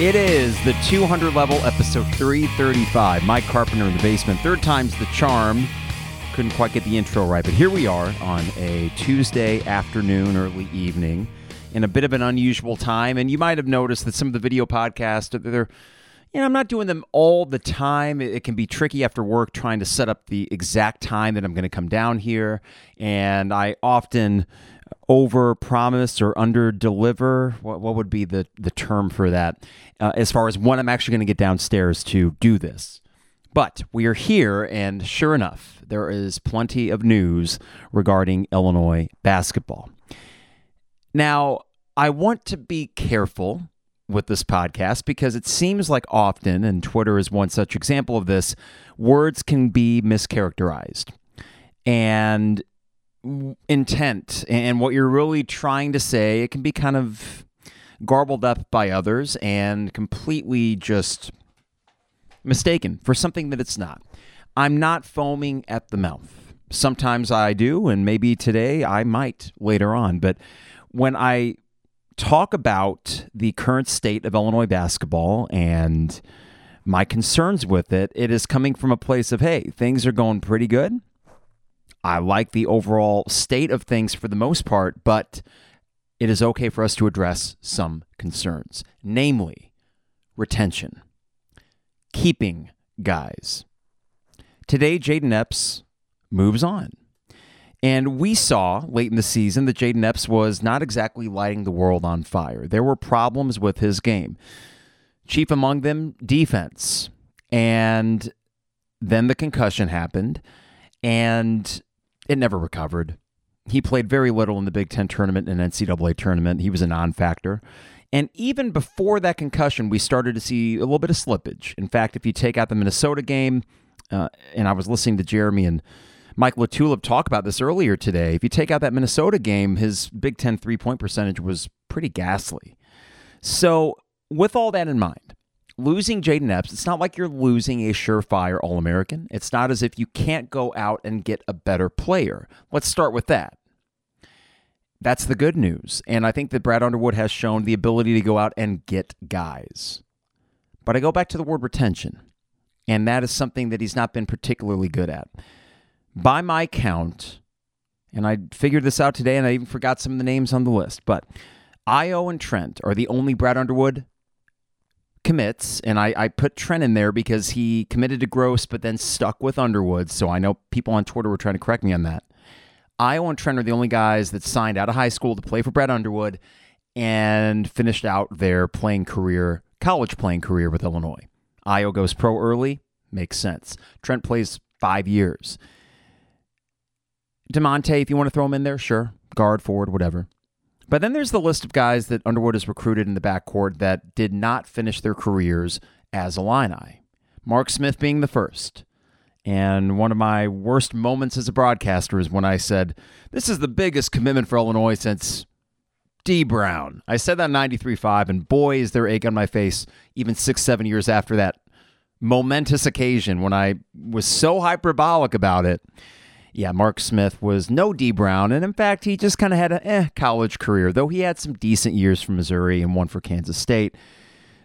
It is the 200 level episode 335. Mike Carpenter in the basement. Third time's the charm. Couldn't quite get the intro right, but here we are on a Tuesday afternoon, early evening, in a bit of an unusual time. And you might have noticed that some of the video podcasts, they're, you know, I'm not doing them all the time. It can be tricky after work trying to set up the exact time that I'm going to come down here. And I often over promise or under deliver what, what would be the, the term for that uh, as far as when i'm actually going to get downstairs to do this? But we are here and sure enough there is plenty of news regarding illinois basketball. Now i want to be careful with this podcast because it seems like often and twitter is one such example of this words can be mischaracterized. And intent and what you're really trying to say, it can be kind of garbled up by others and completely just mistaken for something that it's not. I'm not foaming at the mouth. Sometimes I do, and maybe today I might later on. But when I talk about the current state of Illinois basketball and my concerns with it, it is coming from a place of, hey, things are going pretty good. I like the overall state of things for the most part, but it is okay for us to address some concerns, namely retention, keeping guys. Today, Jayden Epps moves on. And we saw late in the season that Jayden Epps was not exactly lighting the world on fire. There were problems with his game. Chief among them, defense. And then the concussion happened. And it never recovered. He played very little in the Big Ten tournament and NCAA tournament. He was a non factor. And even before that concussion, we started to see a little bit of slippage. In fact, if you take out the Minnesota game, uh, and I was listening to Jeremy and Mike LaTulip talk about this earlier today. If you take out that Minnesota game, his Big Ten three point percentage was pretty ghastly. So, with all that in mind, losing Jayden Epps, it's not like you're losing a surefire All American. It's not as if you can't go out and get a better player. Let's start with that. That's the good news. And I think that Brad Underwood has shown the ability to go out and get guys. But I go back to the word retention, and that is something that he's not been particularly good at. By my count, and I figured this out today, and I even forgot some of the names on the list, but Ayo and Trent are the only Brad Underwood commits, and I, I put Trent in there because he committed to Groce, but then stuck with Underwood. So I know people on Twitter were trying to correct me on that. Ayo and Trent are the only guys that signed out of high school to play for Brad Underwood and finished out their playing career, college playing career with Illinois. Ayo goes pro early, makes sense. Trent plays five years. Da'Monte, if you want to throw him in there, sure. Guard, forward, whatever. But then there's the list of guys that Underwood has recruited in the backcourt that did not finish their careers as Illini. Mark Smith being the first. And one of my worst moments as a broadcaster is when I said, This is the biggest commitment for Illinois since Dee Brown. I said that 93.5, and boy, is there egg on my face even six, seven years after that momentous occasion when I was so hyperbolic about it yeah, Mark Smith was no Dee Brown, and in fact, he just kind of had a eh, college career, though he had some decent years from Missouri and one for Kansas State.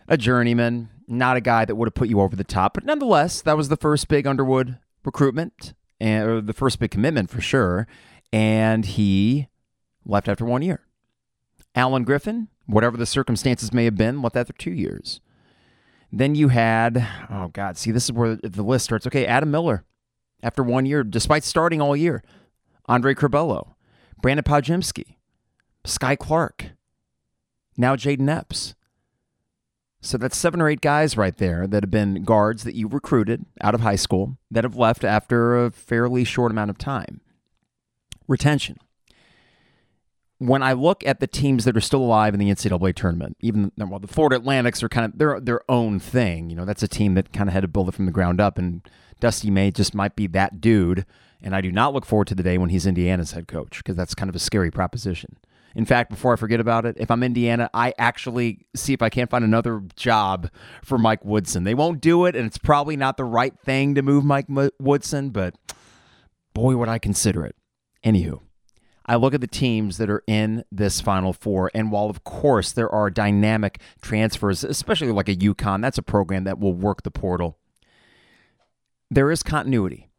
A journeyman, not a guy that would have put you over the top, but nonetheless, that was the first big Underwood recruitment, and, or the first big commitment for sure, and he left after one year. Alan Griffin, whatever the circumstances may have been, left after two years. Then you had, oh God, see, this is where the list starts. Okay, Adam Miller after one year, despite starting all year. Andre Curbelo, Brandon Podziemski, Sky Clark, now Jayden Epps. So that's seven or eight guys right there that have been guards that you recruited out of high school that have left after a fairly short amount of time. Retention. When I look at the teams that are still alive in the NCAA tournament, even well, the Florida Atlantics are kind of their their own thing. You know, that's a team that kind of had to build it from the ground up and Dusty May just might be that dude. And I do not look forward to the day when he's Indiana's head coach because that's kind of a scary proposition. In fact, before I forget about it, if I'm Indiana, I actually see if I can't find another job for Mike Woodson. They won't do it, and it's probably not the right thing to move Mike Woodson, but boy, would I consider it. Anywho, I look at the teams that are in this Final Four, and while of course there are dynamic transfers, especially like a UConn, that's a program that will work the portal. There is continuity.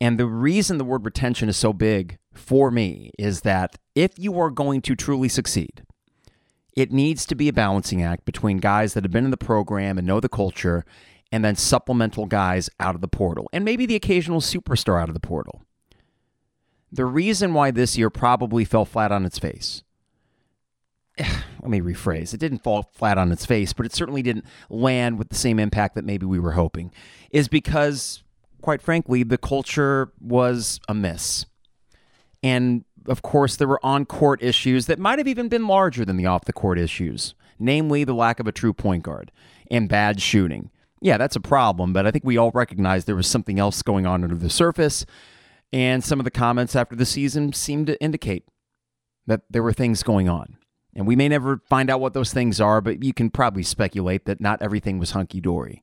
And the reason the word retention is so big for me is that if you are going to truly succeed, it needs to be a balancing act between guys that have been in the program and know the culture and then supplemental guys out of the portal and maybe the occasional superstar out of the portal. The reason why this year probably fell flat on its face. Let me rephrase. It didn't fall flat on its face, but it certainly didn't land with the same impact that maybe we were hoping. Is because quite frankly, the culture was a miss. And of course, there were on court issues that might have even been larger than the off the court issues, namely the lack of a true point guard and bad shooting. Yeah, that's a problem, but I think we all recognize there was something else going on under the surface. And some of the comments after the season seemed to indicate that there were things going on. And we may never find out what those things are, but you can probably speculate that not everything was hunky dory.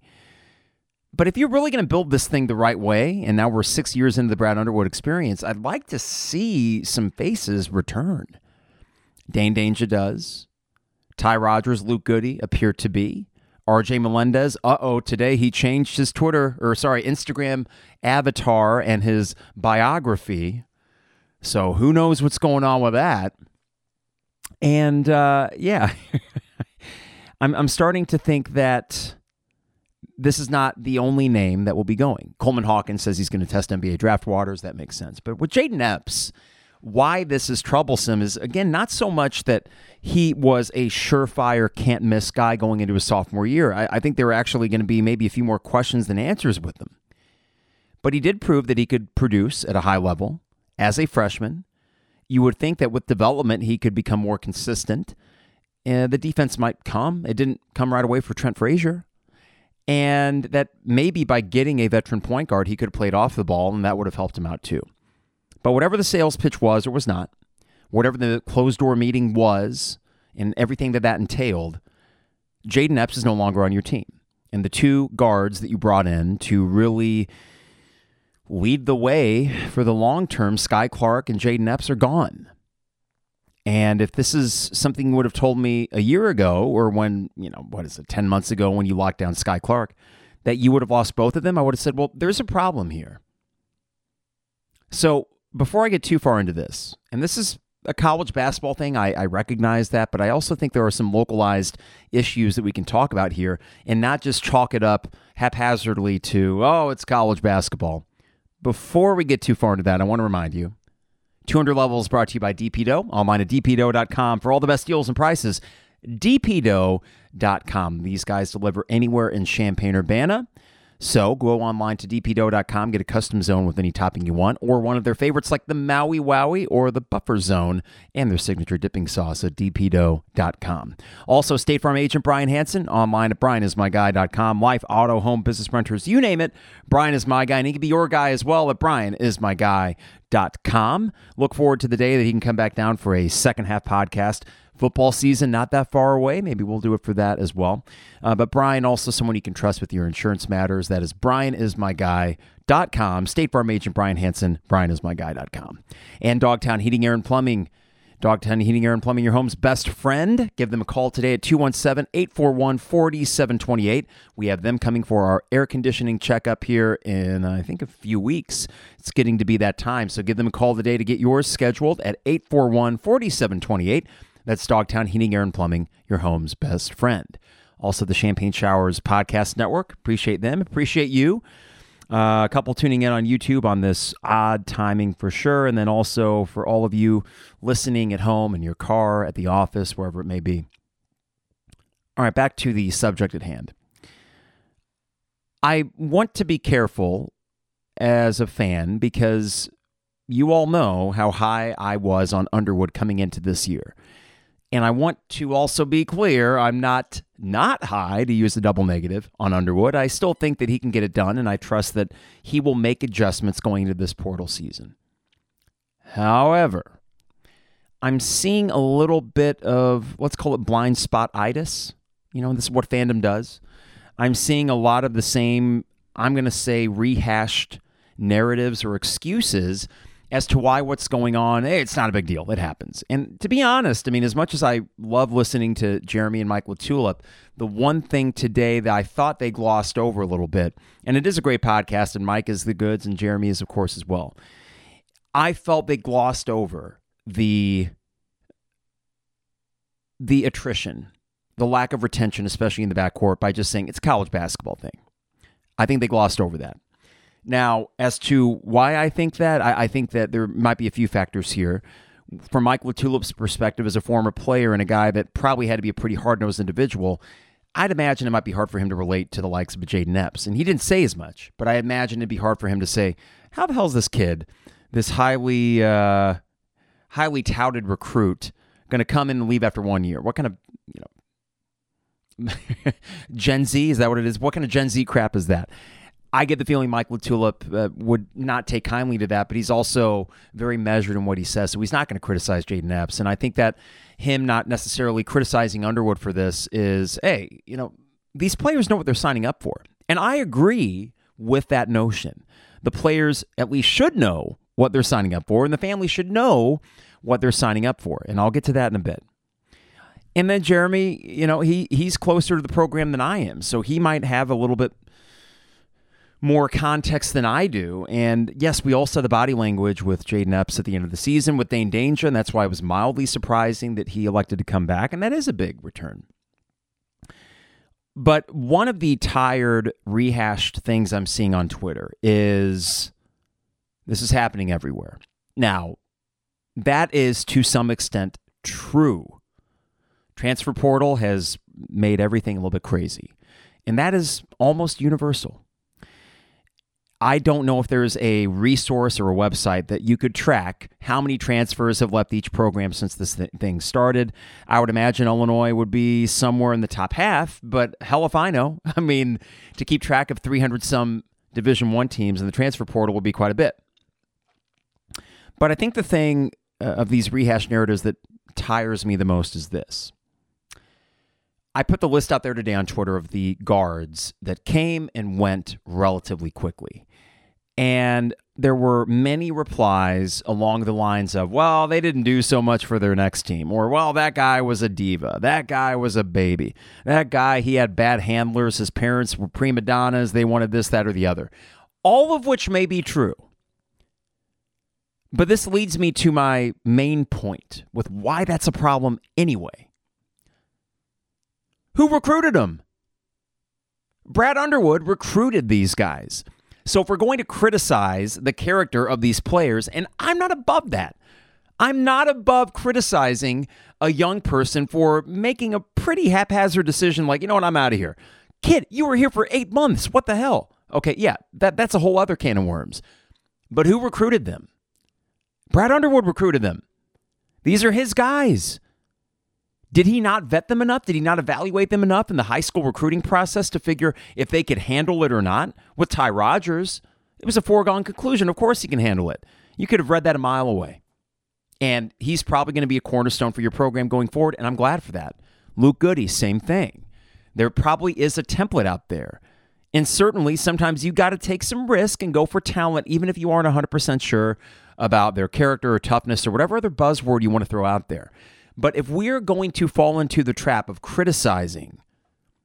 But if you're really going to build this thing the right way, and now we're six years into the Brad Underwood experience, I'd like to see some faces return. Dain Dainja does. Ty Rodgers, Luke Goode appear to be. RJ Melendez, uh oh, today he changed his Twitter, or sorry, Instagram avatar and his biography. So who knows what's going on with that? And uh, yeah, I'm, I'm starting to think that this is not the only name that will be going. Coleman Hawkins says he's going to test NBA draft waters. That makes sense. But with Jayden Epps, why this is troublesome is again not so much that he was a surefire can't miss guy going into his sophomore year. I, I think there were actually going to be maybe a few more questions than answers with him. But he did prove that he could produce at a high level as a freshman. You would think that with development he could become more consistent. And the defense might come. It didn't come right away for Trent Frazier and that maybe by getting a veteran point guard, he could have played off the ball, and that would have helped him out too. But whatever the sales pitch was or was not, whatever the closed door meeting was, and everything that that entailed, Jayden Epps is no longer on your team. And the two guards that you brought in to really lead the way for the long term, Sky Clark and Jayden Epps, are gone. And if this is something you would have told me a year ago, or when, you know, what is it, 10 months ago when you locked down Sky Clark, that you would have lost both of them, I would have said, well, there's a problem here. So before I get too far into this, and this is a college basketball thing, I, I recognize that, but I also think there are some localized issues that we can talk about here and not just chalk it up haphazardly to, oh, it's college basketball. Before we get too far into that, I want to remind you 200 levels brought to you by DP Dough, online at dpdough.com for all the best deals and prices. dpdough.com. These guys deliver anywhere in Champaign Urbana. So go online to dpdough.com, get a custom zone with any topping you want, or one of their favorites like the Maui Wowie or the Buffer Zone, and their signature dipping sauce at dpdough.com. Also, State Farm agent Brian Hanson, online at brianismyguy.com. Life, auto, home, business renters, you name it, Brian is my guy, and he can be your guy as well at brianismyguy.com. Look forward to the day that he can come back down for a second half podcast football season not that far away. Maybe we'll do it for that as well. Uh, but Brian, also someone you can trust with your insurance matters. That is brianismyguy.com. State Farm agent Brian Hanson, brianismyguy.com. And Dogtown Heating, Air, and Plumbing. Dogtown Heating, Air, and Plumbing, your home's best friend. Give them a call today at 217 841 4728. We have them coming for our air conditioning checkup here in, I think, a few weeks. It's getting to be that time. So give them a call today to get yours scheduled at 841 4728. That's Dogtown Heating, Air, and Plumbing, your home's best friend. Also, the Champagne Showers Podcast Network. Appreciate them. Appreciate you. Uh, a couple tuning in on YouTube on this odd timing for sure. And then also for all of you listening at home, in your car, at the office, wherever it may be. All right, back to the subject at hand. I want to be careful as a fan because you all know how high I was on Underwood coming into this year. And I want to also be clear, I'm not not high to use the double negative on Underwood. I still think that he can get it done and I trust that he will make adjustments going into this portal season. However, I'm seeing a little bit of let's call it blind spot itis. You know, this is what fandom does. I'm seeing a lot of the same, I'm going to say rehashed narratives or excuses as to why what's going on, hey, it's not a big deal. It happens. And to be honest, I mean, as much as I love listening to Jeremy and Mike Tulip, the one thing today that I thought they glossed over a little bit, and it is a great podcast, and Mike is the goods, and Jeremy is, of course, as well. I felt they glossed over the the attrition, the lack of retention, especially in the backcourt, by just saying it's a college basketball thing. I think they glossed over that. Now, as to why I think that, I, I think that there might be a few factors here. From Mike LaTulip's perspective, as a former player and a guy that probably had to be a pretty hard nosed individual, I'd imagine it might be hard for him to relate to the likes of Jayden Epps. And he didn't say as much, but I imagine it'd be hard for him to say, how the hell is this kid, this highly, uh, highly touted recruit, going to come in and leave after one year? What kind of, you know, Gen Z, is that what it is? What kind of Gen Z crap is that? I get the feeling Mike LaTulip uh, would not take kindly to that, but he's also very measured in what he says. So he's not going to criticize Jayden Epps. And I think that him not necessarily criticizing Underwood for this is, hey, you know, these players know what they're signing up for. And I agree with that notion. The players at least should know what they're signing up for, and the family should know what they're signing up for. And I'll get to that in a bit. And then Jeremy, you know, he he's closer to the program than I am, so he might have a little bit more context than I do. And yes, we all saw the body language with Jayden Epps at the end of the season with Dain Dainja, and that's why it was mildly surprising that he elected to come back, and that is a big return. But one of the tired, rehashed things I'm seeing on Twitter is this is happening everywhere. Now, that is to some extent true. Transfer portal has made everything a little bit crazy. And that is almost universal. I don't know if there's a resource or a website that you could track how many transfers have left each program since this th- thing started. I would imagine Illinois would be somewhere in the top half, but hell if I know. I mean, to keep track of 300 some Division 1 teams in the transfer portal would be quite a bit. But I think the thing uh, of these rehash narratives that tires me the most is this. I put the list out there today on Twitter of the guards that came and went relatively quickly. And there were many replies along the lines of, well, they didn't do so much for their next team. Or, well, that guy was a diva. That guy was a baby. That guy, he had bad handlers. His parents were prima donnas. They wanted this, that, or the other. All of which may be true. But this leads me to my main point with why that's a problem anyway. Who recruited him? Brad Underwood recruited these guys. So if we're going to criticize the character of these players, and I'm not above that, I'm not above criticizing a young person for making a pretty haphazard decision like, you know what, I'm out of here. Kid, you were here for eight months. What the hell? Okay, yeah, that, that's a whole other can of worms. But who recruited them? Brad Underwood recruited them. These are his guys. Did he not vet them enough? Did he not evaluate them enough in the high school recruiting process to figure if they could handle it or not? With Ty Rodgers, it was a foregone conclusion. Of course he can handle it. You could have read that a mile away. And he's probably going to be a cornerstone for your program going forward, and I'm glad for that. Luke Goode, same thing. There probably is a template out there. And certainly, sometimes you got to take some risk and go for talent, even if you aren't 100% sure about their character or toughness or whatever other buzzword you want to throw out there. But if we're going to fall into the trap of criticizing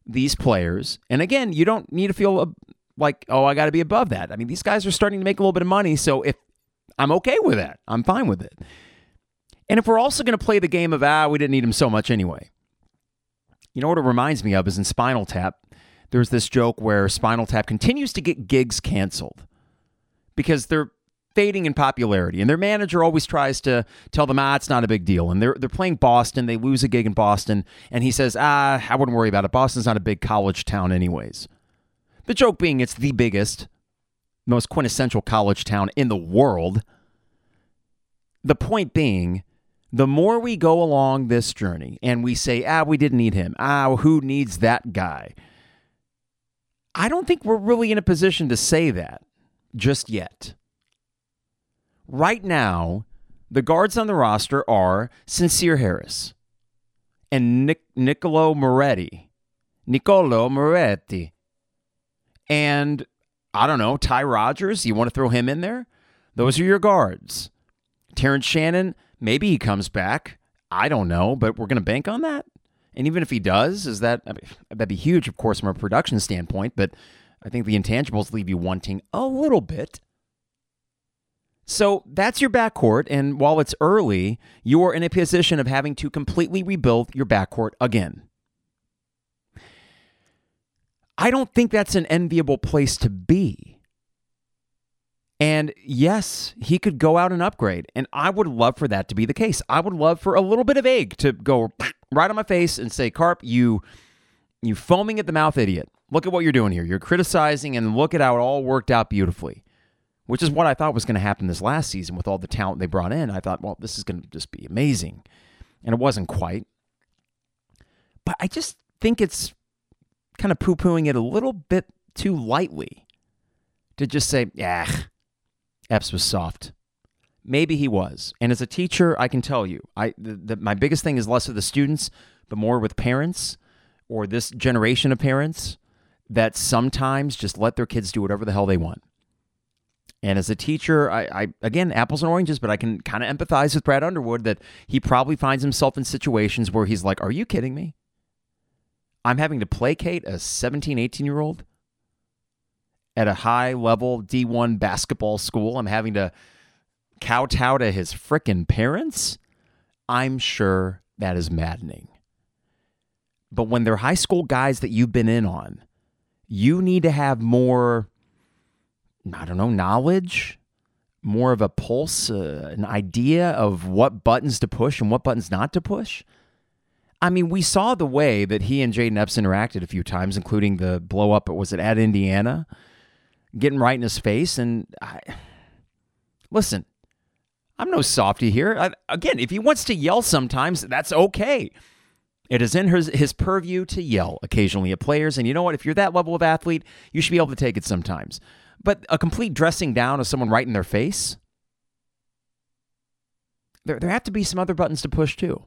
these players, and again, you don't need to feel like, oh, I got to be above that. I mean, these guys are starting to make a little bit of money. So if I'm okay with that, I'm fine with it. And if we're also going to play the game of, ah, we didn't need him so much anyway. You know what it reminds me of is in Spinal Tap, there's this joke where Spinal Tap continues to get gigs canceled because they're fading in popularity. And their manager always tries to tell them, ah, it's not a big deal. And they're, they're playing Boston. They lose a gig in Boston. And he says, ah, I wouldn't worry about it. Boston's not a big college town, anyways. The joke being it's the biggest, most quintessential college town in the world. The point being, the more we go along this journey and we say, ah, we didn't need him. Ah, who needs that guy? I don't think we're really in a position to say that just yet. Right now, the guards on the roster are Sincere Harris and Nic- Niccolo Moretti. Niccolo Moretti. And I don't know, Ty Rodgers, you want to throw him in there? Those are your guards. Terrence Shannon, maybe he comes back. I don't know, but we're going to bank on that. And even if he does, is that I mean, that'd be huge, of course, from a production standpoint. But I think the intangibles leave you wanting a little bit. So that's your backcourt, and while it's early, you're in a position of having to completely rebuild your backcourt again. I don't think that's an enviable place to be. And yes, he could go out and upgrade. And I would love for that to be the case. I would love for a little bit of egg to go right on my face and say, Carp, you you foaming at the mouth idiot. Look at what you're doing here. You're criticizing and look at how it all worked out beautifully. Which is what I thought was going to happen this last season with all the talent they brought in. I thought, well, this is going to just be amazing. And it wasn't quite. But I just think it's kind of poo pooing it a little bit too lightly to just say, yeah, Epps was soft. Maybe he was. And as a teacher, I can tell you, I the, the, my biggest thing is less of the students, but more with parents or this generation of parents that sometimes just let their kids do whatever the hell they want. And as a teacher, I, I again apples and oranges, but I can kind of empathize with Brad Underwood that he probably finds himself in situations where he's like, "Are you kidding me? I'm having to placate a 17, 18 year old at a high level D1 basketball school. I'm having to kowtow to his frickin' parents. I'm sure that is maddening. But when they're high school guys that you've been in on, you need to have more, I don't know, knowledge, more of a pulse, uh, an idea of what buttons to push and what buttons not to push. I mean, we saw the way that he and Jayden Epps interacted a few times, including the blow up, was it at Indiana? getting right in his face. And I, listen, I'm no softy here. I, again, if he wants to yell sometimes, that's okay. It is in his, his purview to yell occasionally at players. And you know what? If you're that level of athlete, you should be able to take it sometimes. But a complete dressing down of someone right in their face, there, there have to be some other buttons to push too.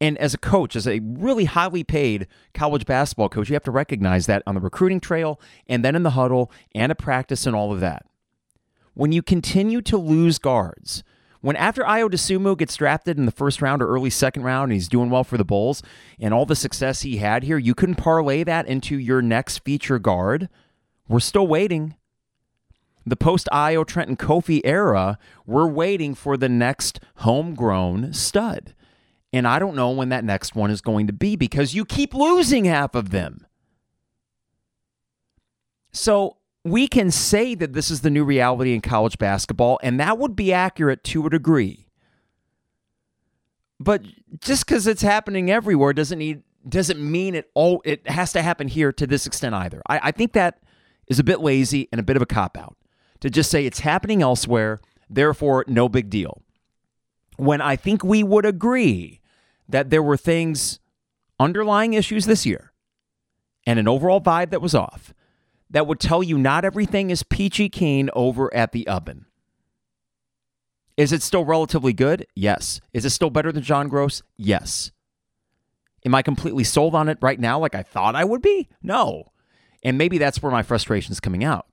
And as a coach, as a really highly paid college basketball coach, you have to recognize that on the recruiting trail and then in the huddle and at practice and all of that. When you continue to lose guards, when after Ayo Dosunmu gets drafted in the first round or early second round and he's doing well for the Bulls and all the success he had here, you couldn't parlay that into your next feature guard. We're still waiting. The post Ayo Trenton Kofi era, we're waiting for the next homegrown stud. And I don't know when that next one is going to be because you keep losing half of them. So we can say that this is the new reality in college basketball, and that would be accurate to a degree. But just because it's happening everywhere doesn't need doesn't mean it all it has to happen here to this extent either. I, I think that is a bit lazy and a bit of a cop out to just say it's happening elsewhere, therefore no big deal. When I think we would agree that there were things, underlying issues this year, and an overall vibe that was off that would tell you not everything is peachy keen over at the oven. Is it still relatively good? Yes. Is it still better than John Groce? Yes. Am I completely sold on it right now like I thought I would be? No. And maybe that's where my frustration is coming out.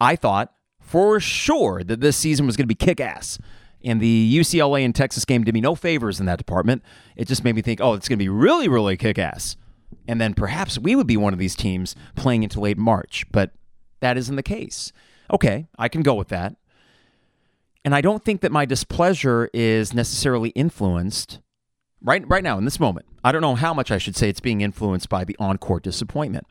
I thought for sure that this season was going to be kick ass. And the UCLA and Texas game did me no favors in that department. It just made me think, oh, it's going to be really, really kick ass. And then perhaps we would be one of these teams playing into late March, but that isn't the case. Okay, I can go with that. And I don't think that my displeasure is necessarily influenced right right now in this moment. I don't know how much I should say it's being influenced by the on-court disappointment.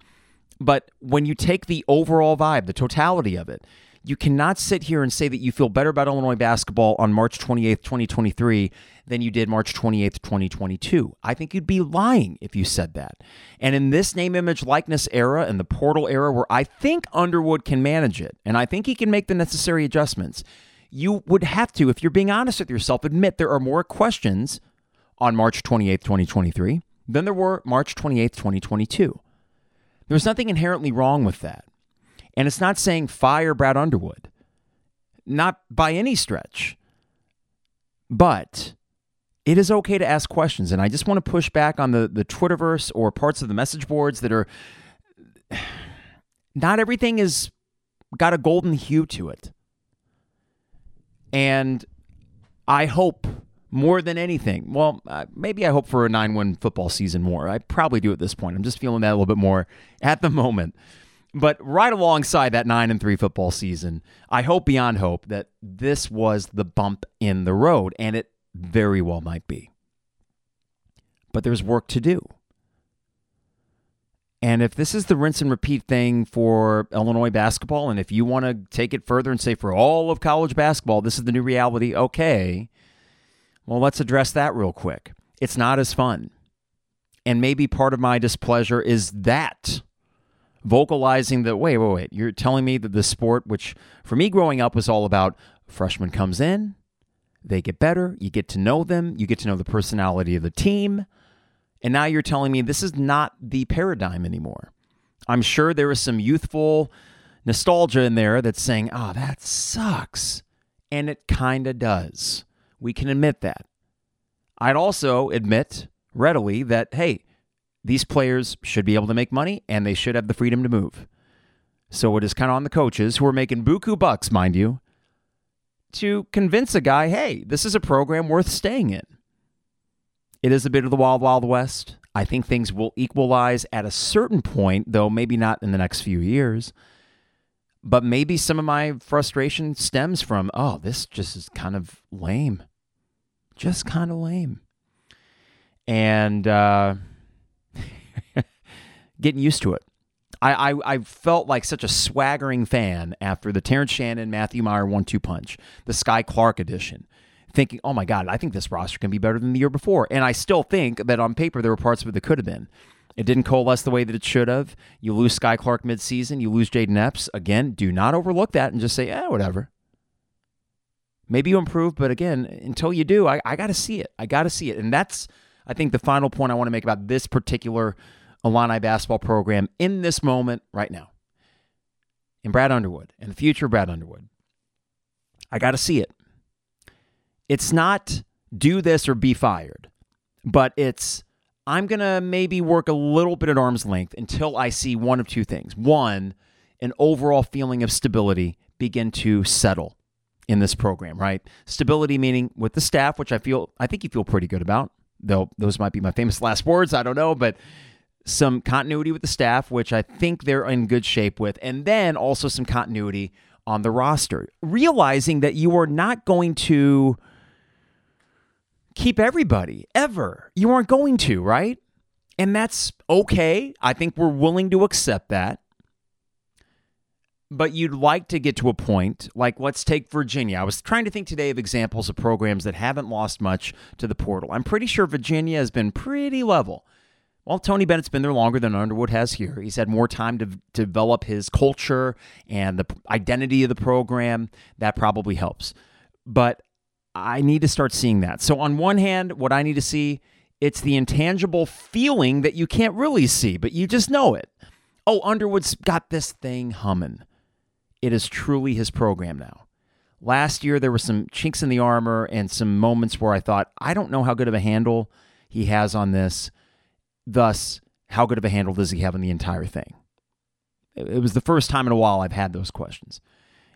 But when you take the overall vibe, the totality of it, you cannot sit here and say that you feel better about Illinois basketball on March 28th, 2023 than you did March 28th, 2022. I think you'd be lying if you said that. And in this name, image, likeness era and the portal era where I think Underwood can manage it and I think he can make the necessary adjustments, you would have to, if you're being honest with yourself, admit there are more questions on March 28th, 2023 than there were March 28th, 2022. There's nothing inherently wrong with that. And it's not saying fire Brad Underwood, not by any stretch. But it is okay to ask questions. And I just want to push back on the, the Twitterverse or parts of the message boards that are not everything is got a golden hue to it. And I hope more than anything. Well, uh, maybe I hope for a 9 1 football season more. I probably do at this point. I'm just feeling that a little bit more at the moment. But right alongside that nine and three football season, I hope beyond hope that this was the bump in the road, and it very well might be. But there's work to do. And if this is the rinse and repeat thing for Illinois basketball, and if you want to take it further and say for all of college basketball, this is the new reality, okay, well, let's address that real quick. It's not as fun. And maybe part of my displeasure is that vocalizing that, wait, wait, wait, you're telling me that the sport, which for me growing up was all about freshman comes in, they get better, you get to know them, you get to know the personality of the team. And now you're telling me this is not the paradigm anymore. I'm sure there is some youthful nostalgia in there that's saying, oh, that sucks. And it kind of does. We can admit that. I'd also admit readily that, hey, these players should be able to make money and they should have the freedom to move. So it is kind of on the coaches who are making buku bucks, mind you, to convince a guy, hey, this is a program worth staying in. It is a bit of the wild, wild west. I think things will equalize at a certain point, though maybe not in the next few years. But maybe some of my frustration stems from, oh, this just is kind of lame. Just kind of lame. And, uh, getting used to it. I, I, I, felt like such a swaggering fan after the Terrence Shannon, Matthew Mayer one two punch, the Sky Clark edition, thinking, oh my God, I think this roster can be better than the year before. And I still think that on paper there were parts of it that could have been. It didn't coalesce the way that it should have. You lose Sky Clark midseason, you lose Jayden Epps. Again, do not overlook that and just say, eh, whatever. Maybe you improve, but again, until you do, I, I got to see it. I got to see it. And that's, I think, the final point I want to make about this particular Illini basketball program in this moment right now. In Brad Underwood and the future Brad Underwood. I got to see it. It's not do this or be fired, but it's I'm going to maybe work a little bit at arm's length until I see one of two things. One, an overall feeling of stability begin to settle in this program, right? Stability meaning with the staff, which I feel I think you feel pretty good about. Though those might be my famous last words, I don't know, but some continuity with the staff, which I think they're in good shape with, and then also some continuity on the roster. Realizing that you are not going to keep everybody ever. You aren't going to, right? And that's okay. I think we're willing to accept that. But you'd like to get to a point like let's take Virginia. I was trying to think today of examples of programs that haven't lost much to the portal. I'm pretty sure Virginia has been pretty level. Well, Tony Bennett's been there longer than Underwood has here. He's had more time to, to develop his culture and the identity of the program. That probably helps. But I need to start seeing that. So, on one hand, what I need to see, it's the intangible feeling that you can't really see, but you just know it. Oh, Underwood's got this thing humming. It is truly his program now. Last year, there were some chinks in the armor and some moments where I thought, I don't know how good of a handle he has on this. Thus, how good of a handle does he have on the entire thing? It was the first time in a while I've had those questions.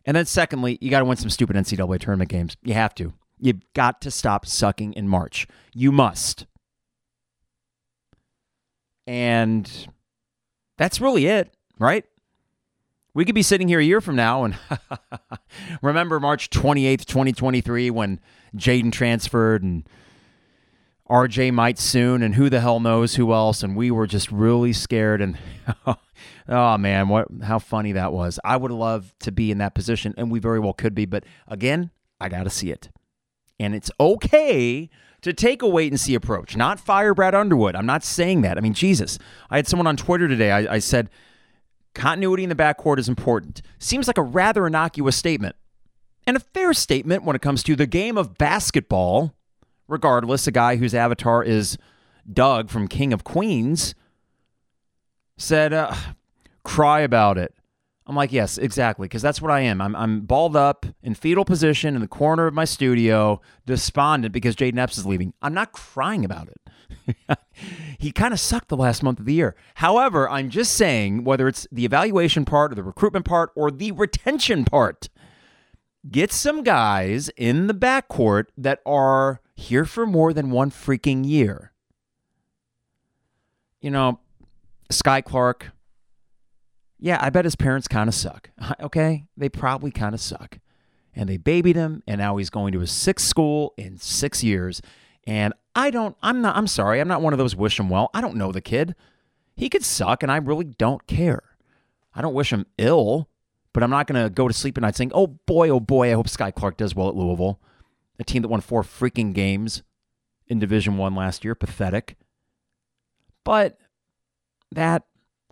And then, secondly, you got to win some stupid NCAA tournament games. You have to. You've got to stop sucking in March. You must. And that's really it, right? We could be sitting here a year from now and remember March 28th, 2023, when Jayden transferred and RJ might soon, and who the hell knows who else. And we were just really scared. And oh man, what how funny that was. I would love to be in that position, and we very well could be. But again, I got to see it, and it's okay to take a wait and see approach, not fire Brad Underwood. I'm not saying that. I mean, Jesus, I had someone on Twitter today. I, I said continuity in the backcourt is important. Seems like a rather innocuous statement, and a fair statement when it comes to the game of basketball regardless, a guy whose avatar is Doug from King of Queens, said, uh, cry about it. I'm like, yes, exactly, because that's what I am. I'm, I'm balled up in fetal position in the corner of my studio, despondent because Jayden Epps is leaving. I'm not crying about it. he kind of sucked the last month of the year. However, I'm just saying, whether it's the evaluation part or the recruitment part or the retention part, get some guys in the backcourt that are here for more than one freaking year. You know, Sky Clark, yeah, I bet his parents kind of suck. Okay? They probably kind of suck. And they babied him, and now he's going to his sixth school in six years. And I don't, I'm not, I'm sorry, I'm not one of those wish him well. I don't know the kid. He could suck, and I really don't care. I don't wish him ill, but I'm not going to go to sleep at night saying, oh boy, oh boy, I hope Sky Clark does well at Louisville, a team that won four freaking games in Division One last year. Pathetic. But that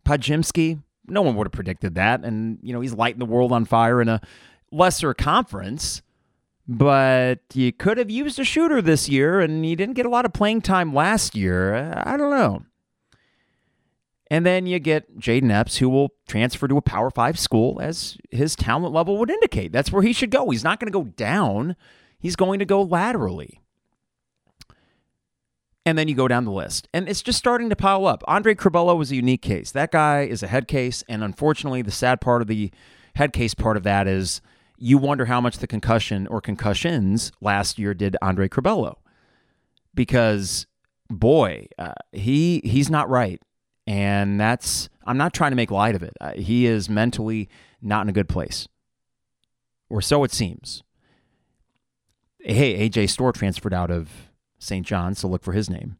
Podziemski, no one would have predicted that. And, you know, he's lighting the world on fire in a lesser conference. But you could have used a shooter this year, and you didn't get a lot of playing time last year. I don't know. And then you get Jayden Epps, who will transfer to a Power Five school as his talent level would indicate. That's where he should go. He's not going to go down, he's going to go laterally. And then you go down the list. And it's just starting to pile up. Andre Curbelo was a unique case. That guy is a head case. And unfortunately, the sad part of the head case part of that is you wonder how much the concussion or concussions last year did Andre Curbelo. Because, boy, uh, he he's not right. And that's, I'm not trying to make light of it. Uh, he is mentally not in a good place. Or so it seems. Hey, AJ Storr transferred out of St. John's, so look for his name.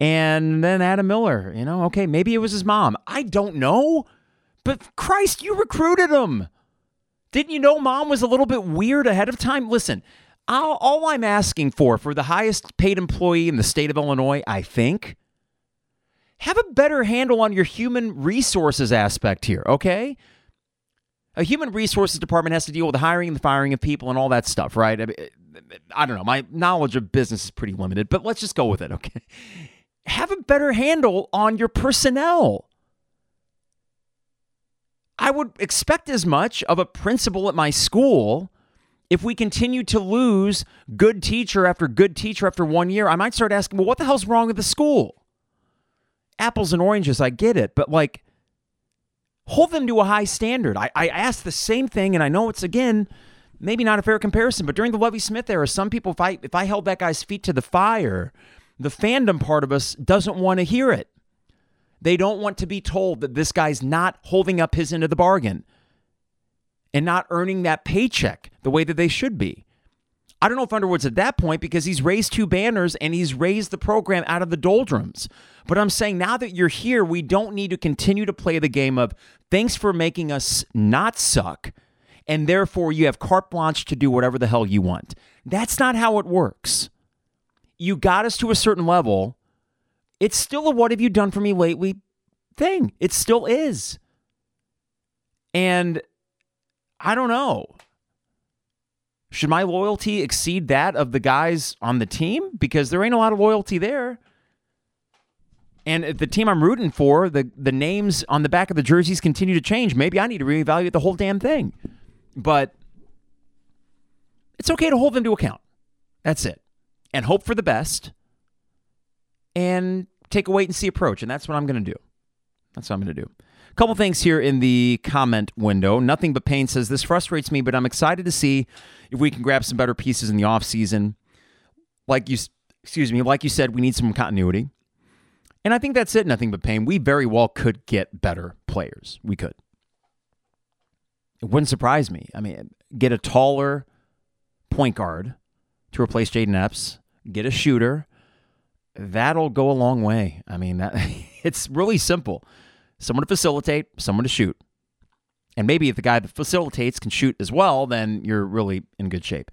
And then Adam Miller, you know, okay, maybe it was his mom. I don't know. But Christ, you recruited him. Didn't you know mom was a little bit weird ahead of time? Listen, all, all I'm asking for, for the highest paid employee in the state of Illinois, I think, have a better handle on your human resources aspect here, okay? A human resources department has to deal with the hiring and the firing of people and all that stuff, right? I, don't know. My knowledge of business is pretty limited, but let's just go with it, okay? Have a better handle on your personnel. I would expect as much of a principal at my school. If we continue to lose good teacher after good teacher after one year, I might start asking, well, what the hell's wrong with the school? Apples and oranges, I get it, but like, hold them to a high standard. I, I asked the same thing, and I know it's again maybe not a fair comparison, but during the Lovie Smith era, some people, if I if I held that guy's feet to the fire, the fandom part of us doesn't want to hear it. They don't want to be told that this guy's not holding up his end of the bargain and not earning that paycheck the way that they should be. I don't know if Underwood's at that point because he's raised two banners and he's raised the program out of the doldrums. But I'm saying now that you're here, we don't need to continue to play the game of thanks for making us not suck and therefore you have carte blanche to do whatever the hell you want. That's not how it works. You got us to a certain level. It's still a what have you done for me lately thing. It still is. And I don't know. Should my loyalty exceed that of the guys on the team? Because there ain't a lot of loyalty there. And the team I'm rooting for, the, the names on the back of the jerseys continue to change. Maybe I need to reevaluate the whole damn thing. But it's okay to hold them to account. That's it. And hope for the best and take a wait and see approach. And that's what I'm going to do. That's what I'm going to do. A couple things here in the comment window. Nothing but pain says this frustrates me, but I'm excited to see if we can grab some better pieces in the offseason. Like you excuse me, like you said, we need some continuity. And I think that's it, nothing but pain. We very well could get better players. We could. It wouldn't surprise me. I mean, get a taller point guard to replace Jayden Epps, get a shooter. That'll go a long way. I mean, that it's really simple. Someone to facilitate, someone to shoot. And maybe if the guy that facilitates can shoot as well, then you're really in good shape.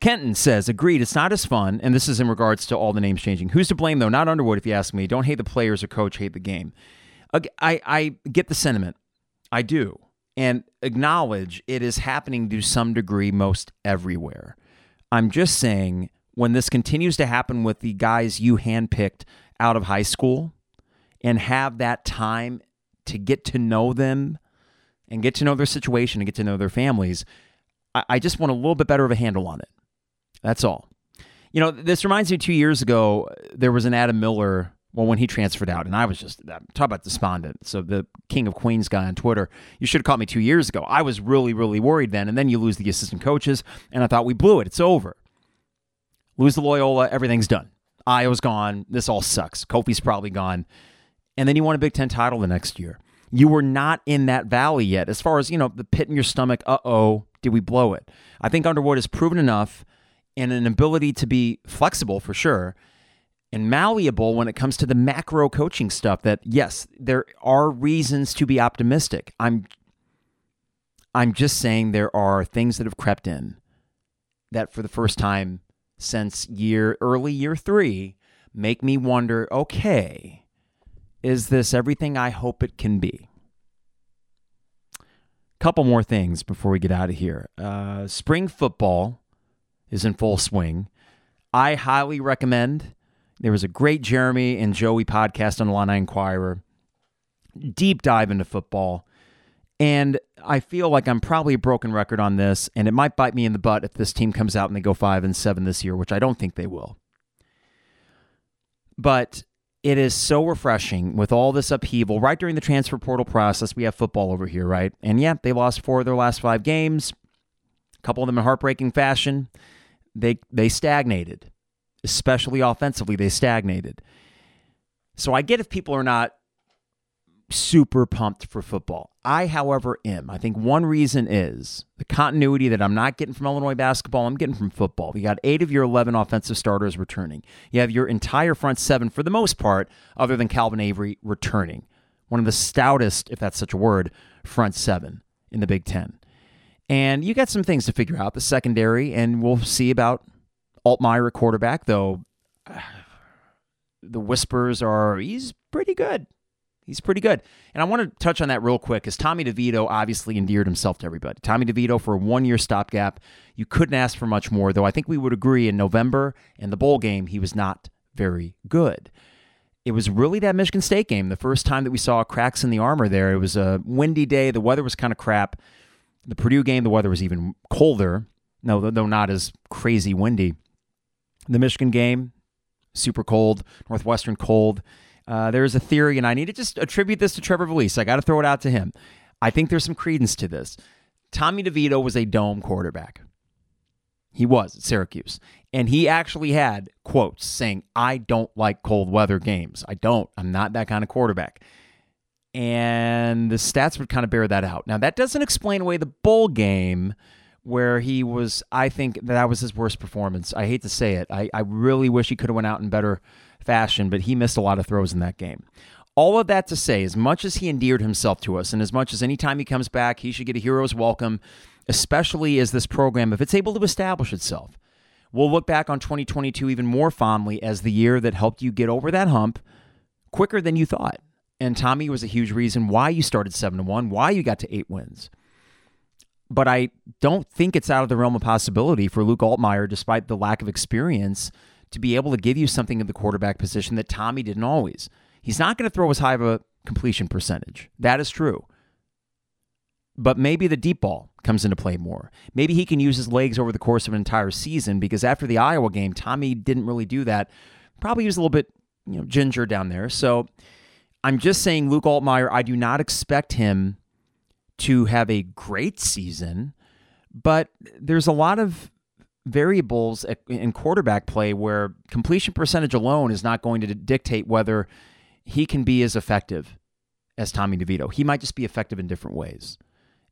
Kenton says, agreed, it's not as fun. And this is in regards to all the names changing. Who's to blame, though? Not Underwood, if you ask me. Don't hate the players or coach, hate the game. I, I get the sentiment. I do and acknowledge it is happening to some degree most everywhere. I'm just saying when this continues to happen with the guys you handpicked out of high school and have that time to get to know them and get to know their situation and get to know their families, I, I just want a little bit better of a handle on it. That's all. You know, this reminds me two years ago, there was an Adam Miller Well, when he transferred out, and I was just talk about despondent. So the King of Queens guy on Twitter, you should have caught me two years ago. I was really, really worried then. And then you lose the assistant coaches, and I thought we blew it. It's over. Lose the Loyola, everything's done. Iowa's gone. This all sucks. Kofi's probably gone. And then you won a Big Ten title the next year. You were not in that valley yet. As far as, you know, the pit in your stomach, uh oh, did we blow it? I think Underwood has proven enough and an ability to be flexible for sure and malleable when it comes to the macro coaching stuff that yes, there are reasons to be optimistic. I'm I'm just saying there are things that have crept in that for the first time since year early year 3 make me wonder, okay, is this everything I hope it can be? Couple more things before we get out of here. Uh, spring football is in full swing. I highly recommend. There was a great Jeremy and Joey podcast on the Illini Inquirer. Deep dive into football. And I feel like I'm probably a broken record on this, and it might bite me in the butt if this team comes out and they go five and seven this year, which I don't think they will. But it is so refreshing with all this upheaval right during the transfer portal process. We have football over here, right? And yeah, they lost four of their last five games, a couple of them in heartbreaking fashion they they stagnated, especially offensively. They stagnated. So I get if people are not super pumped for football. I, however, am. I think one reason is the continuity that I'm not getting from Illinois basketball, I'm getting from football. You got eight of your 11 offensive starters returning. You have your entire front seven, for the most part, other than Calvin Avery, returning. One of the stoutest, if that's such a word, front seven in the Big Ten. And you got some things to figure out, the secondary, and we'll see about Altmyer quarterback, though the whispers are he's pretty good. He's pretty good. And I want to touch on that real quick because Tommy DeVito obviously endeared himself to everybody. Tommy DeVito for a one year stopgap. You couldn't ask for much more, though I think we would agree in November and the bowl game, he was not very good. It was really that Michigan State game, the first time that we saw cracks in the armor there. It was a windy day, the weather was kind of crap. The Purdue game, the weather was even colder, no, though not as crazy windy. The Michigan game, super cold, Northwestern cold. Uh, there's a theory, and I need to just attribute this to Trevor Vallese. I got to throw it out to him. I think there's some credence to this. Tommy DeVito was a dome quarterback. He was at Syracuse. And he actually had quotes saying, I don't like cold weather games. I don't. I'm not that kind of quarterback and the stats would kind of bear that out. Now, that doesn't explain away the bowl game where he was, I think that was his worst performance. I hate to say it. I, I really wish he could have went out in better fashion, but he missed a lot of throws in that game. All of that to say, as much as he endeared himself to us, and as much as anytime he comes back, he should get a hero's welcome, especially as this program, if it's able to establish itself. We'll look back on 2022 even more fondly as the year that helped you get over that hump quicker than you thought. And Tommy was a huge reason why you started 7 to 1, why you got to 8 wins. But I don't think it's out of the realm of possibility for Luke Altmyer, despite the lack of experience, to be able to give you something in the quarterback position that Tommy didn't always. He's not going to throw as high of a completion percentage. That is true. But maybe the deep ball comes into play more. Maybe he can use his legs over the course of an entire season because after the Iowa game, Tommy didn't really do that. Probably was a little bit, you know, ginger down there. So I'm just saying, Luke Altmyer, I do not expect him to have a great season, but there's a lot of variables in quarterback play where completion percentage alone is not going to dictate whether he can be as effective as Tommy DeVito. He might just be effective in different ways.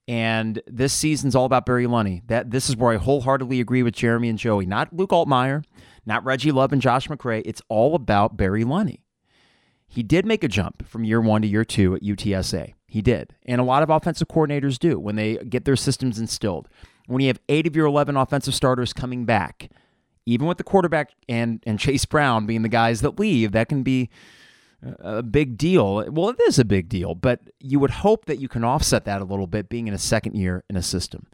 And this season's all about Barry Lunney. That this is where I wholeheartedly agree with Jeremy and Joey. Not Luke Altmyer, not Reggie Love and Josh McCray. It's all about Barry Lunney. He did make a jump from year one to year two at UTSA. He did. And a lot of offensive coordinators do when they get their systems instilled. When you have eight of your 11 offensive starters coming back, even with the quarterback and, and Chase Brown being the guys that leave, that can be a big deal. Well, it is a big deal, but you would hope that you can offset that a little bit being in a second year in a system.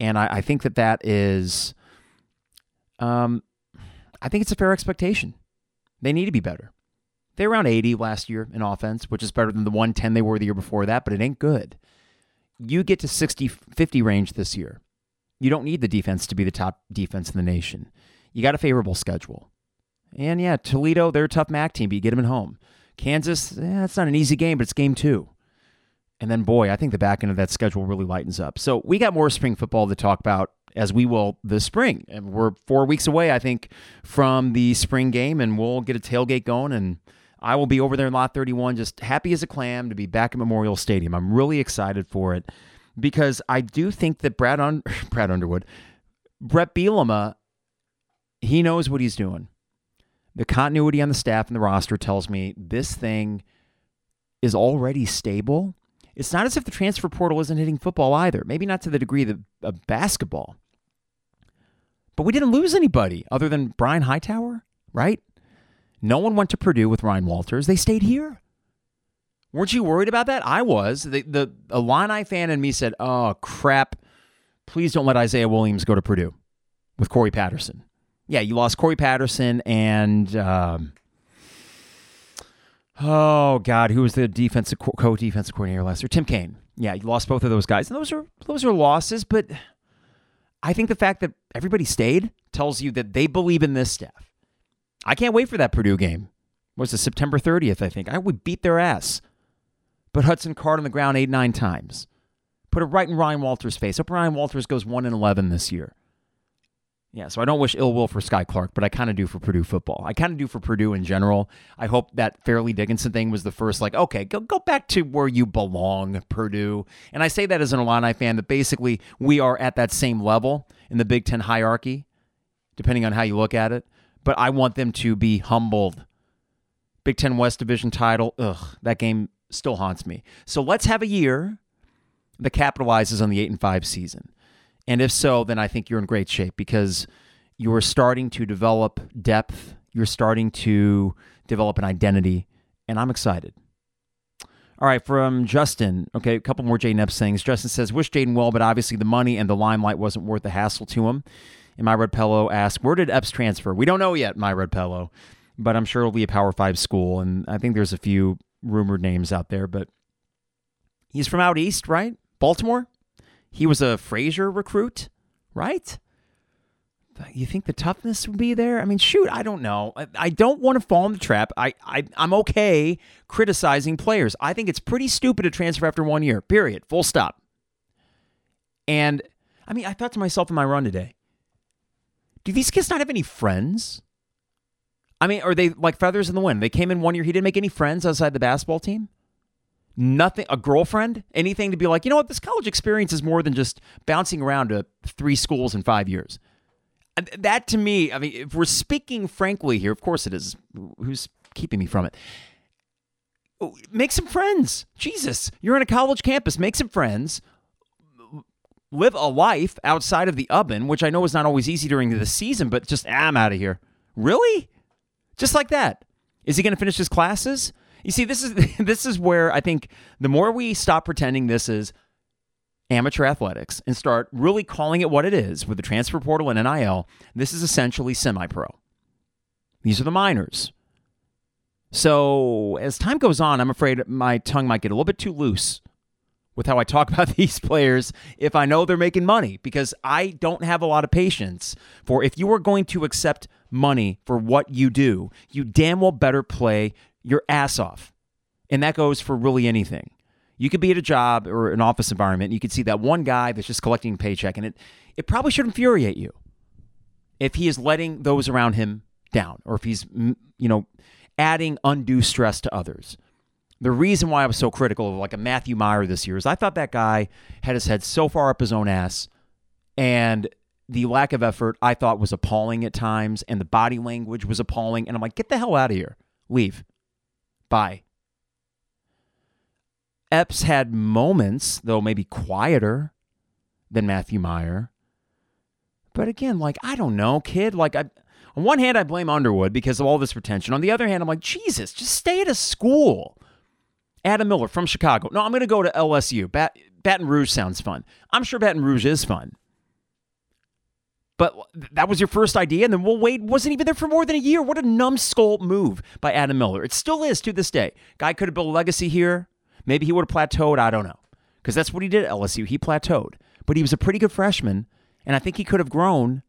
And I, I think that that is, um, I think it's a fair expectation. They need to be better. They were around 80 last year in offense, which is better than the 110 they were the year before that, but it ain't good. You get to 60 50 range this year. You don't need the defense to be the top defense in the nation. You got a favorable schedule. And yeah, Toledo, they're a tough MAC team, but you get them at home. Kansas, eh, that's not an easy game, but it's game two. And then, boy, I think the back end of that schedule really lightens up. So we got more spring football to talk about as we will this spring. And we're four weeks away, I think, from the spring game, and we'll get a tailgate going. And I will be over there in Lot 31, just happy as a clam to be back at Memorial Stadium. I'm really excited for it because I do think that Brad, Un- Brad Underwood, Bret Bielema, he knows what he's doing. The continuity on the staff and the roster tells me this thing is already stable. It's not as if the transfer portal isn't hitting football either. Maybe not to the degree of, of basketball. But we didn't lose anybody other than Brian Hightower, right? No one went to Purdue with Ryan Walters. They stayed here. Weren't you worried about that? I was. The, the Illini fan in me said, oh, crap. Please don't let Isaiah Williams go to Purdue with Corey Patterson. Yeah, you lost Corey Patterson and, um, oh, God, who was the defensive co defensive coordinator last year? Tim Kaine. Yeah, you lost both of those guys. And those are, those are losses, but I think the fact that everybody stayed tells you that they believe in this staff. I can't wait for that Purdue game. Was it September 30th, I think? I would beat their ass. Put Hudson Card on the ground eight, nine times. Put it right in Ryan Walters' face. Hope Ryan Walters goes 1 and 11 this year. Yeah, so I don't wish ill will for Skyy Clark, but I kind of do for Purdue football. I kind of do for Purdue in general. I hope that Fairleigh Dickinson thing was the first, like, okay, go, go back to where you belong, Purdue. And I say that as an Illini fan that basically we are at that same level in the Big Ten hierarchy, depending on how you look at it. But I want them to be humbled. Big Ten West Division title, ugh, that game still haunts me. So let's have a year that capitalizes on the 8 and 5 season. And if so, then I think you're in great shape because you're starting to develop depth, you're starting to develop an identity, and I'm excited. All right, from Justin. Okay, a couple more Jayden Epps things. Justin says, wish Jayden well, but obviously the money and the limelight wasn't worth the hassle to him. And my Red Pillow asks, where did Epps transfer? We don't know yet, my Red Pillow, but I'm sure it'll be a Power Five school. And I think there's a few rumored names out there, but he's from out east, right? Baltimore? He was a Frazier recruit, right? You think the toughness would be there? I mean, shoot, I don't know. I, I don't want to fall in the trap. I, I I'm okay criticizing players. I think it's pretty stupid to transfer after one year. Period. Full stop. And I mean, I thought to myself in my run today, do these kids not have any friends? I mean, are they like feathers in the wind? They came in one year, he didn't make any friends outside the basketball team? Nothing a girlfriend? Anything to be like you know what? This college experience is more than just bouncing around to three schools in five years. That to me i mean if we're speaking frankly here of course it is. Who's keeping me from it? Oh, make some friends. Jesus you're on a college campus. Make some friends live a life outside of the oven which i know is not always easy during the season but just ah, i'm out of here. Really? Just like that. Is he going to finish his classes? You see, this is this is where I think the more we stop pretending this is amateur athletics and start really calling it what it is with the transfer portal and NIL, this is essentially semi-pro. These are the minors. So as time goes on, I'm afraid my tongue might get a little bit too loose with how I talk about these players if I know they're making money because I don't have a lot of patience for if you are going to accept money for what you do, you damn well better play your ass off. And that goes for really anything. You could be at a job or an office environment, and you could see that one guy that's just collecting a paycheck, and it, it probably should infuriate you if he is letting those around him down or if he's, you know, adding undue stress to others. The reason why I was so critical of like a Matthew Mayer this year is I thought that guy had his head so far up his own ass and the lack of effort I thought was appalling at times and the body language was appalling and I'm like get the hell out of here. Leave. Bye. Epps had moments, though maybe quieter than Matthew Mayer. But again, like, I don't know, kid. Like, I, on one hand, I blame Underwood because of all this retention. On the other hand, I'm like, Jesus, just stay at a school. Adam Miller from Chicago. No, I'm going to go to LSU. Bat- Baton Rouge sounds fun. I'm sure Baton Rouge is fun. But that was your first idea, and then Will Wade wasn't even there for more than a year. What a numbskull move by Adam Miller. It still is to this day. Guy could have built a legacy here. Maybe he would have plateaued. I don't know. Because that's what he did at LSU. He plateaued. But he was a pretty good freshman, and I think he could have grown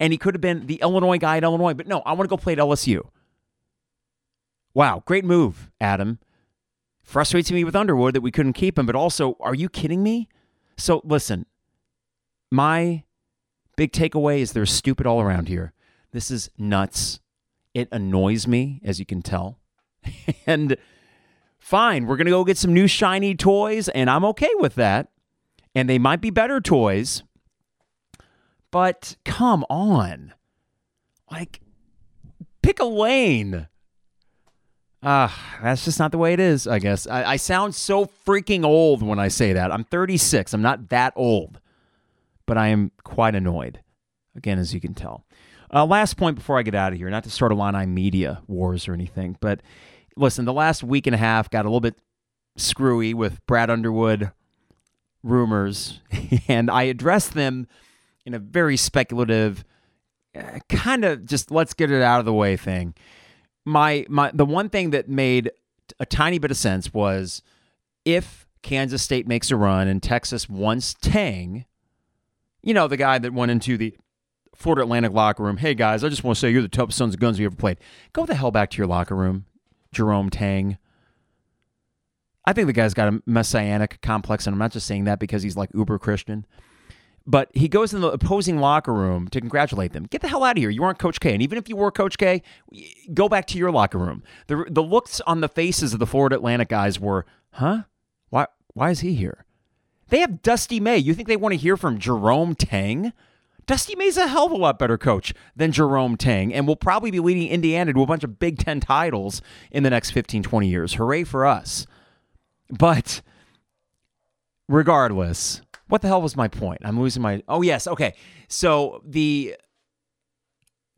And he could have been the Illinois guy at Illinois, but no, I want to go play at LSU. Wow, great move, Adam. Frustrates me with Underwood that we couldn't keep him, but also, are you kidding me? So listen, my big takeaway is they're stupid all around here. This is nuts. It annoys me, as you can tell. and fine, we're going to go get some new shiny toys, and I'm okay with that. And they might be better toys, but come on. Like, pick a lane. Ah, uh, that's just not the way it is, I guess. I, I sound so freaking old when I say that. I'm 36. I'm not that old, but I am quite annoyed, again, as you can tell. Uh, last point before I get out of here, not to start a Illini media wars or anything, but listen, the last week and a half got a little bit screwy with Brad Underwood rumors, and I addressed them in a very speculative, uh, kind of just let's get it out of the way thing my my the one thing that made a tiny bit of sense was if Kansas State makes a run and Texas wants Tang, you know, the guy that went into the Florida Atlantic locker room, hey guys, I just want to say you're the toughest sons of guns we ever played. Go the hell back to your locker room, Jerome Tang. I think the guy's got a messianic complex, and I'm not just saying that because he's like uber Christian. But he goes in the opposing locker room to congratulate them. Get the hell out of here. You aren't Coach K. And even if you were Coach K, go back to your locker room. The, the looks on the faces of the Florida Atlantic guys were, huh? Why, why is he here? They have Dusty May. You think they want to hear from Jerome Tang? Dusty May's a hell of a lot better coach than Jerome Tang and will probably be leading Indiana to a bunch of Big Ten titles in the next 15, 20 years. Hooray for us. But regardless, what the hell was my point? I'm losing my. Oh yes, okay. So the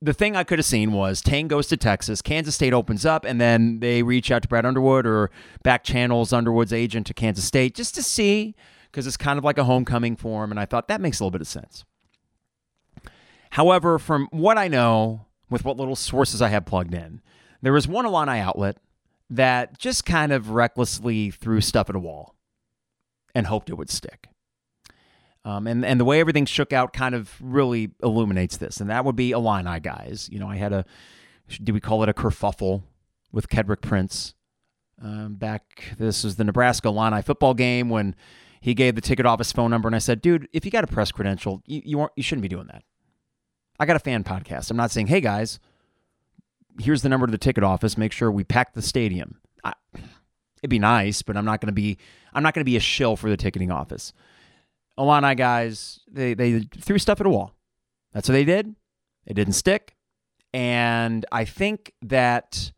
the thing I could have seen was Tang goes to Texas, Kansas State opens up, and then they reach out to Brad Underwood or back channels Underwood's agent to Kansas State just to see because it's kind of like a homecoming for him. And I thought that makes a little bit of sense. However, from what I know, with what little sources I have plugged in, there was one Illini outlet that just kind of recklessly threw stuff at a wall and hoped it would stick. Um, and, and the way everything shook out kind of really illuminates this. And that would be Illini guys. You know, I had a, do we call it a kerfuffle with Kedrick Prince um, back, this was the Nebraska Illini football game when he gave the ticket office phone number. And I said, dude, if you got a press credential, you, you, you shouldn't be doing that. I got a fan podcast. I'm not saying, hey guys, here's the number to the ticket office. Make sure we pack the stadium. I, it'd be nice, but I'm not going to be, I'm not going to be a shill for the ticketing office. Illini guys, they, they threw stuff at a wall. That's what they did. It didn't stick. And I think that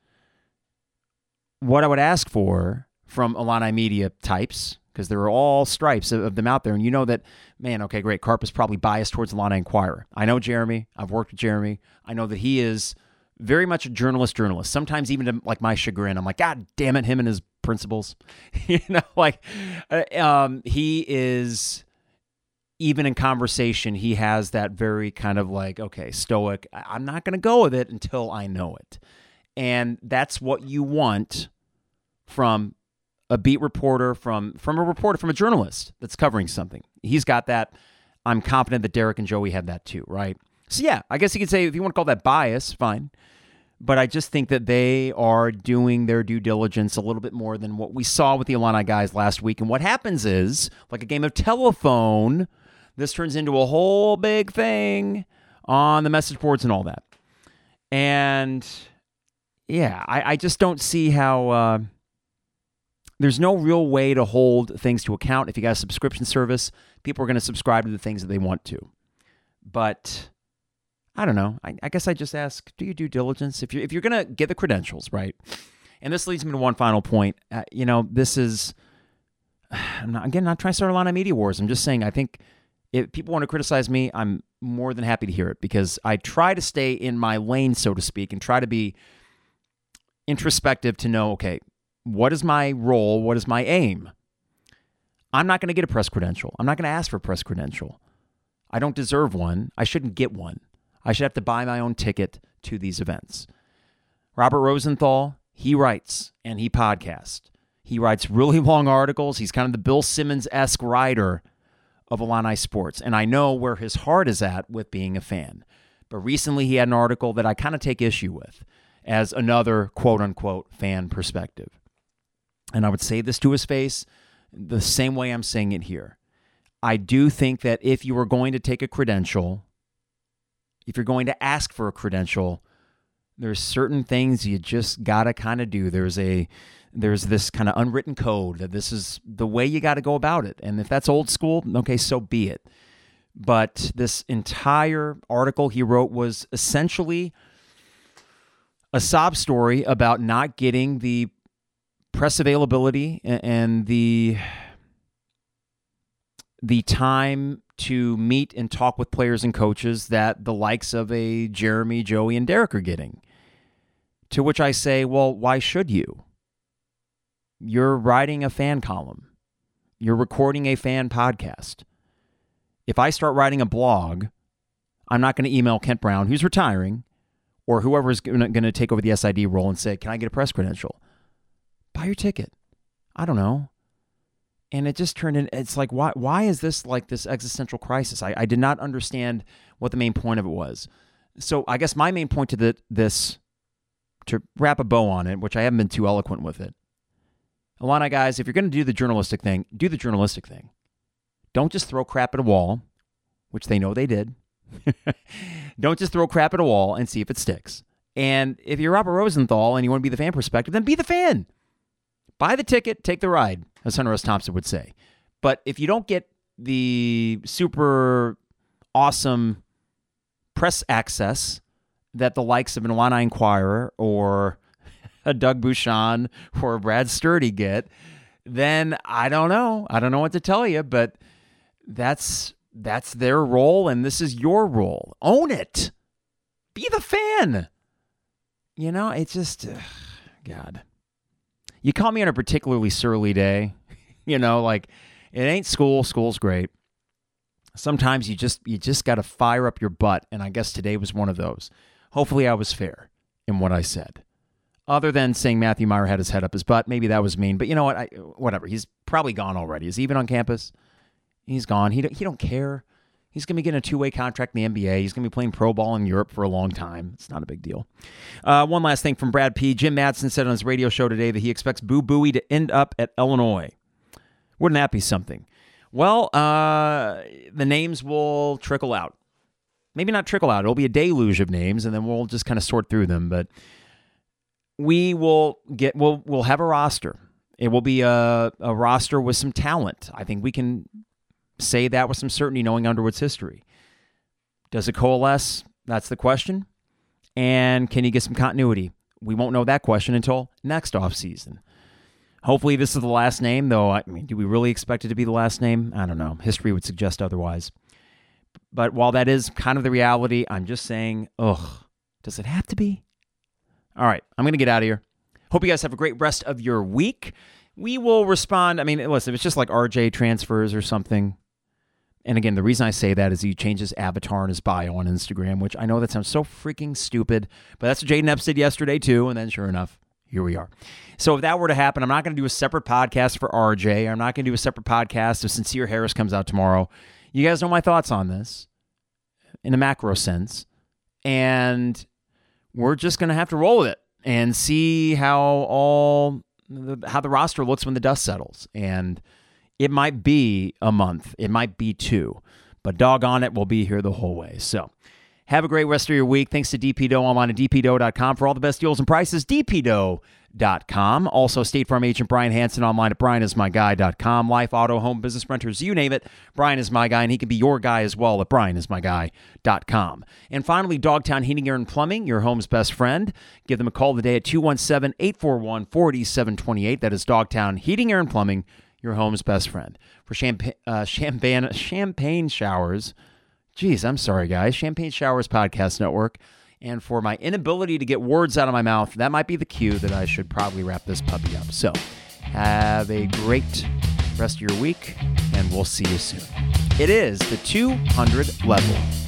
what I would ask for from Illini media types, because there are all stripes of, them out there, and you know that, man, okay, great. Carp is probably biased towards Illini Inquirer. I know Jeremy. I've worked with Jeremy. I know that he is very much a journalist journalist. Sometimes even to like my chagrin, I'm like, God damn it, him and his principles. you know, like uh, um, he is even in conversation, he has that very kind of like, okay, stoic, I'm not going to go with it until I know it. And that's what you want from a beat reporter, from from a reporter, from a journalist that's covering something. He's got that. I'm confident that Derek and Joey have that too, right? So yeah, I guess you could say if you want to call that bias, fine. But I just think that they are doing their due diligence a little bit more than what we saw with the Illini guys last week. And what happens is, like a game of telephone, this turns into a whole big thing on the message boards and all that. And yeah, I, I just don't see how uh, there's no real way to hold things to account. If you got a subscription service, people are going to subscribe to the things that they want to. But I don't know. I, I guess I just ask: Do you do diligence? If you if you're going to get the credentials, right? And this leads me to one final point. Uh, you know, this is I'm not, again not trying to start a lot of media wars. I'm just saying I think if people want to criticize me, I'm more than happy to hear it because I try to stay in my lane, so to speak, and try to be introspective to know, okay, what is my role? What is my aim? I'm not going to get a press credential. I'm not going to ask for a press credential. I don't deserve one. I shouldn't get one. I should have to buy my own ticket to these events. Robert Rosenthal, he writes and he podcasts. He writes really long articles. He's kind of the Bill Simmons esque writer of Illini sports. And I know where his heart is at with being a fan. But recently he had an article that I kind of take issue with as another quote unquote fan perspective. And I would say this to his face the same way I'm saying it here. I do think that if you are going to take a credential, if you're going to ask for a credential, there's certain things you just got to kind of do. There's a there's this kind of unwritten code that this is the way you got to go about it. And if that's old school, okay, so be it. But this entire article he wrote was essentially a sob story about not getting the press availability and the the time to meet and talk with players and coaches that the likes of a Jeremy, Joey, and Derek are getting. To which I say, well, why should you? You're writing a fan column, you're recording a fan podcast. If I start writing a blog, I'm not going to email Kent Brown, who's retiring, or whoever is going to take over the SID role and say, Can I get a press credential? Buy your ticket. I don't know and it just turned in it's like why why is this like this existential crisis i, I did not understand what the main point of it was so i guess my main point to the, this to wrap a bow on it which i haven't been too eloquent with it Illini guys if you're going to do the journalistic thing do the journalistic thing don't just throw crap at a wall which they know they did don't just throw crap at a wall and see if it sticks and if you're robert rosenthal and you want to be the fan perspective then be the fan buy the ticket take the ride as Hunter S. Thompson would say. But if you don't get the super awesome press access that the likes of an Illini Inquirer or a Doug Bouchon or a Brad Sturdy get, then I don't know. I don't know what to tell you, but that's that's their role and this is your role. Own it. Be the fan. You know, it's just uh, God. You call me on a particularly surly day, you know, like it ain't school. School's great. Sometimes you just you just got to fire up your butt, and I guess today was one of those. Hopefully, I was fair in what I said. Other than saying Matthew Mayer had his head up his butt, maybe that was mean. But you know what? I, whatever. He's probably gone already. Is he even on campus? He's gone. He don't, he don't care. He's going to be getting a two way contract in the NBA. He's going to be playing pro ball in Europe for a long time. It's not a big deal. Uh, one last thing from Brad P. Jim Madsen said on his radio show today that he expects Boo Buie to end up at Illinois. Wouldn't that be something? Well, uh, the names will trickle out. Maybe not trickle out. It'll be a deluge of names, and then we'll just kind of sort through them. But we will get. We'll we'll have a roster. It will be a, a roster with some talent. I think we can say that with some certainty, knowing Underwood's history. Does it coalesce? That's the question. And can you get some continuity? We won't know that question until next offseason. Hopefully, this is the last name, though. I mean, do we really expect it to be the last name? I don't know. History would suggest otherwise. But while that is kind of the reality, I'm just saying, ugh, does it have to be? All right, I'm going to get out of here. Hope you guys have a great rest of your week. We will respond. I mean, listen, if it's just like RJ transfers or something, and again, the reason I say that is he changes avatar in his bio on Instagram, which I know that sounds so freaking stupid, but that's what Jayden Epps did yesterday too. And then sure enough, here we are. So if that were to happen, I'm not going to do a separate podcast for RJ. I'm not going to do a separate podcast if Sincere Harris comes out tomorrow. You guys know my thoughts on this in a macro sense. And we're just going to have to roll with it and see how all how the roster looks when the dust settles. And it might be a month, it might be two, but doggone it, we'll be here the whole way. So have a great rest of your week. Thanks to DP Dough online at dpdough.com for all the best deals and prices. dpdough.com. Also, State Farm agent Brian Hanson online at brianismyguy.com. Life, auto, home, business renters, you name it. Brian is my guy, and he can be your guy as well at brianismyguy.com. And finally, Dogtown Heating, Air, and Plumbing, your home's best friend. Give them a call today at 217 841 4728. That is Dogtown Heating, Air, and Plumbing your home's best friend. For uh, champagne, champagne showers, geez, I'm sorry, guys. Champagne Showers Podcast Network. And for my inability to get words out of my mouth, that might be the cue that I should probably wrap this puppy up. So, have a great rest of your week, and we'll see you soon. It is the 200 level.